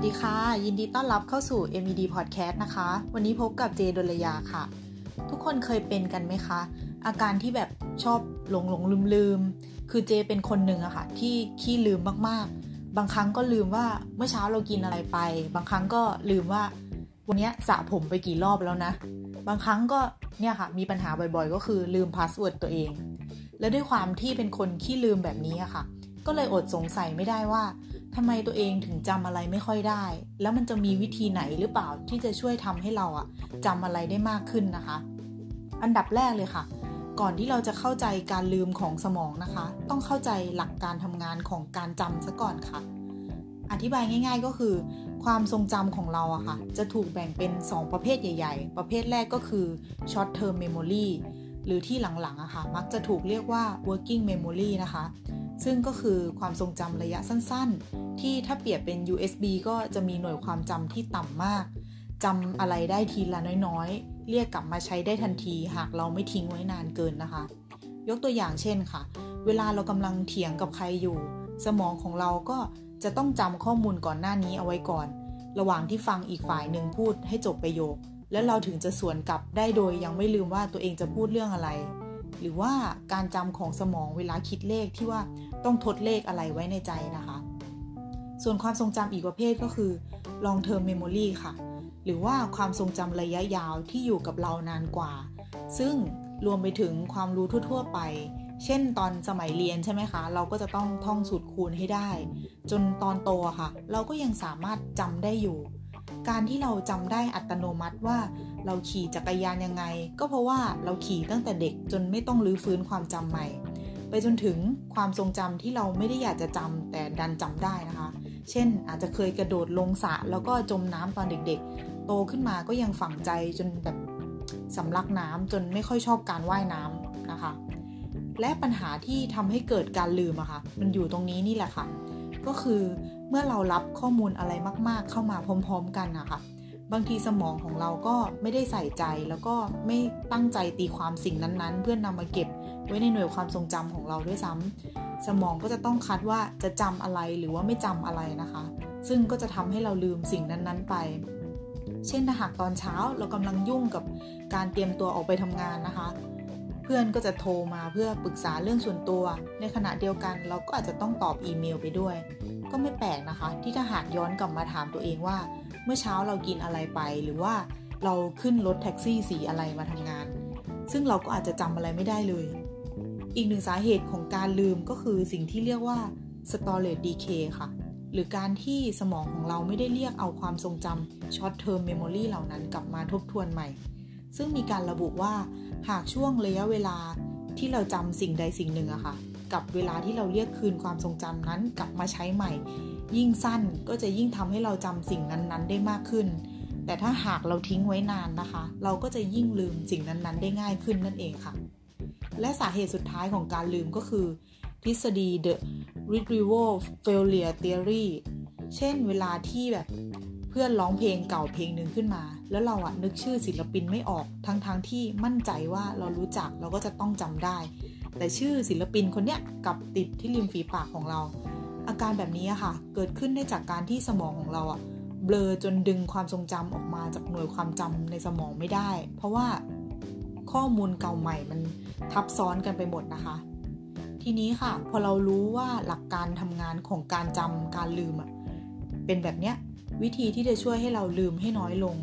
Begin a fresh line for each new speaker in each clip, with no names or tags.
วัสดีค่ะ ยินดีต้อนรับเข้าสู่ MED Podcast นะคะ วันนี้พบกับเจดลยาค่ะ ทุกคนเคยเป็นกันไหมคะ อาการที่แบบชอบหลงหลงลืมลืมคือเจเป็นคนหนึ่งอะค่ะ ที่ขี้ลืมมากๆ บางครั้งก็ลืมว่าเมื่อเช้าเรากินอะไรไป บางครั้งก็ลืมว่า วันนี้สระผมไปกี่รอบแล้วนะ บางครั้งก็เนี่ยค่ะ มีปัญหาบ่อยๆ ก็คือลืม password ตัวเอง และด้วยความที่เป็นคนขี้ลืมแบบนี้อะค่ะ ก็เลยอดสงสัยไม่ได้ว่า ทำไมตัวเองถึงจำอะไรไม่ค่อยได้ แล้วมันจะมีวิธีไหนหรือเปล่าที่จะช่วยทำให้เราอะจำอะไรได้มากขึ้นนะคะ อันดับแรกเลยค่ะ ก่อนที่เราจะเข้าใจการลืมของสมองนะคะ ต้องเข้าใจหลักการทำงานของการจำซะก่อนค่ะ อธิบายง่าย ๆ ก็คือ ความทรงจำของเราอะค่ะ จะถูกแบ่งเป็น 2 ประเภทใหญ่ ๆ ประเภทแรกก็คือ short term memory หรือที่หลังๆอะค่ะ มักจะถูกเรียกว่า working memory นะคะซึ่งก็คือความทรงจำระยะสั้น ที่ถ้าเปรียบเป็น USB ก็จะมีหน่วยความจำที่ต่ำมากจำอะไรได้ทีละน้อยๆ เรียกกลับมาใช้ได้ทันที หากเราไม่ทิ้งไว้นานเกินนะคะ ยกตัวอย่างเช่นค่ะ เวลาเรากำลังเถียงกับใครอยู่ สมองของเราก็จะต้องจำข้อมูลก่อนหน้านี้เอาไว้ก่อน ระหว่างที่ฟังอีกฝ่ายหนึ่งพูดให้จบประโยค แล้วเราถึงจะสวนกลับได้โดยยังไม่ลืมว่าตัวเองจะพูดเรื่องอะไร หรือว่าการจำของสมองเวลาคิดเลขที่ว่าต้องทดเลขอะไรไว้ในใจนะคะ ส่วนความทรงจำอีกประเภทก็คือ long term memory ค่ะ หรือว่าความทรงจำระยะยาวที่อยู่กับเรานานกว่า ซึ่งรวมไปถึงความรู้ทั่ว ๆ ไป เช่นตอนสมัยเรียนใช่ไหมคะ เราก็จะต้องท่องสูตรคูณให้ได้ จนตอนโตค่ะ เราก็ยังสามารถจำได้อยู่ การที่เราจำได้อัตโนมัติว่า เราขี่จักรยานยังไง ก็เพราะว่าเราขี่ตั้งแต่เด็กจนไม่ต้องรื้อฟื้นความจำใหม่ ไปจนถึงความทรงจำที่เราไม่ได้อยากจะจำแต่ดันจำได้นะคะ เช่น อาจจะเคยกระโดดลงสระแล้วก็จมน้ำตอนเด็กๆ โตขึ้นมาก็ยังฝังใจจนแบบสำลักน้ำจนไม่ค่อยชอบการว่ายน้ำนะคะ และปัญหาที่ทำให้เกิดการลืมอะคะ่ะ มันอยู่ตรงนี้นี่แหละค่ะ ก็คือเมื่อเรารับข้อมูลอะไรมาก ๆ เข้ามาพร้อม ๆ กันนะคะ บางทีสมองของเราก็ไม่ได้ใส่ใจแล้วก็ไม่ตั้งใจตีความสิ่งนั้นๆ เพื่อนนำมาเก็บไว้ในหน่วยความทรงจำของเราด้วยซ้ำสมองก็จะต้องคัดว่าจะจำอะไรหรือว่าไม่จำอะไรนะคะ ซึ่งก็จะทำให้เราลืมสิ่งนั้นๆไป เช่นถ้าหากตอนเช้าเรากำลังยุ่งกับการเตรียมตัวออกไปทำงานนะคะ เพื่อนก็จะโทรมาเพื่อปรึกษาเรื่องส่วนตัว ในขณะเดียวกันเราก็อาจจะต้องตอบอีเมลไปด้วย ก็ไม่แปลกนะคะ ที่ถ้าหากย้อนกลับมาถามตัวเองว่า มื่อเช้าเรากินอะไรไป หรือว่าเราขึ้นรถแท็กซี่สีอะไรมาทำงาน ซึ่งเราก็อาจจะจำอะไรไม่ได้เลย อีกหนึ่งสาเหตุของการลืมก็คือสิ่งที่เรียกว่า storage decay ค่ะ หรือการที่สมองของเราไม่ได้เรียกเอาความทรงจำ short term memory เหล่านั้นกลับมาทบทวนใหม่ ซึ่งมีการระบุว่าหากช่วงระยะเวลาที่เราจำสิ่งใดสิ่งหนึ่งอะค่ะ กับเวลาที่เราเรียกคืนความทรงจำนั้นกลับมาใช้ใหม่ ยิ่งสั้นก็จะยิ่งทำให้เราจำสิ่งนั้นๆ ได้มากขึ้น แต่ถ้าหากเราทิ้งไว้นานนะคะ เราก็จะยิ่งลืมสิ่งนั้นๆ ได้ง่ายขึ้นนั่นเองค่ะ และสาเหตุสุดท้ายของการลืมก็คือ ทฤษฎี The Retrieval Failure Theory เช่นเวลาที่แบบเพื่อนร้องเพลงเก่าเพลงหนึ่งขึ้นมา แล้วเราอะนึกชื่อศิลปินไม่ออกทั้งๆทที่มั่นใจว่าเรารู้จักเราก็จะต้องจำได้ แต่ชื่อศิลปินคนเนี้ยกับติดที่ริมฝีปากของเรา อาการแบบนี้ค่ะ เกิดขึ้นได้จากการที่สมองของเราอะเบลอจนดึงความทรงจำออกมาจากหน่วยความจำในสมองไม่ได้ เพราะว่าข้อมูลเก่าใหม่มันทับซ้อนกันไปหมดนะคะ ทีนี้ค่ะ พอเรารู้ว่าหลักการทำงานของการจำการลืมอะเป็นแบบเนี้ยวิธีที่จะช่วยให้เราลืมให้น้อยลง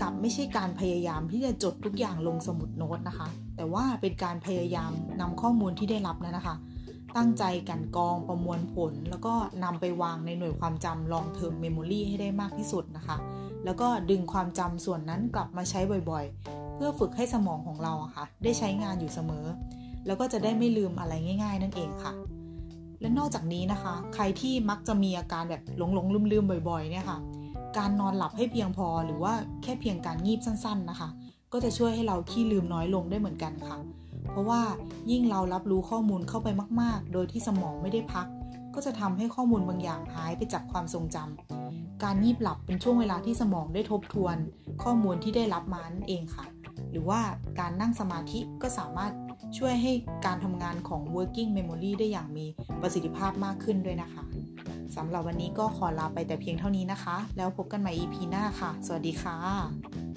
กับไม่ใช่การพยายามที่จะจดทุกอย่างลงสมุดโน้ตนะคะ แต่ว่าเป็นการพยายามนำข้อมูลที่ได้รับแล้วนะคะ ตั้งใจกันกองประมวลผล แล้วก็นำไปวางในหน่วยความจำ long term memory ให้ได้มากที่สุดนะคะ แล้วก็ดึงความจำส่วนนั้นกลับมาใช้บ่อยๆ เพื่อฝึกให้สมองของเราอะคะ่ะ ได้ใช้งานอยู่เสมอ แล้วก็จะได้ไม่ลืมอะไรง่าย ๆ นั่นเองค่ะและนอกจากนี้นะคะ ใครที่มักจะมีอาการแบบหลงหลงลืมลืมบ่อยๆ เนี่ยค่ะ การนอนหลับให้เพียงพอหรือว่าแค่เพียงการงีบสั้น ๆนะคะ ก็จะช่วยให้เราขี้ลืมน้อยลงได้เหมือนกันค่ะ เพราะว่ายิ่งเรารับรู้ข้อมูลเข้าไปมาก ๆ โดยที่สมองไม่ได้พัก ก็จะทำให้ข้อมูลบางอย่างหายไปจากความทรงจำการงีบหลับเป็นช่วงเวลาที่สมองได้ทบทวน ข้อมูลที่ได้รับมานั่นเองค่ะ หรือว่าการนั่งสมาธิก็สามารถช่วยให้การทำงานของ working memory ได้อย่างมีประสิทธิภาพมากขึ้นด้วยนะคะ สำหรับวันนี้ก็ขอลาไปแต่เพียงเท่านี้นะคะ แล้วพบกันใหม่ EP หน้าค่ะ สวัสดีค่ะ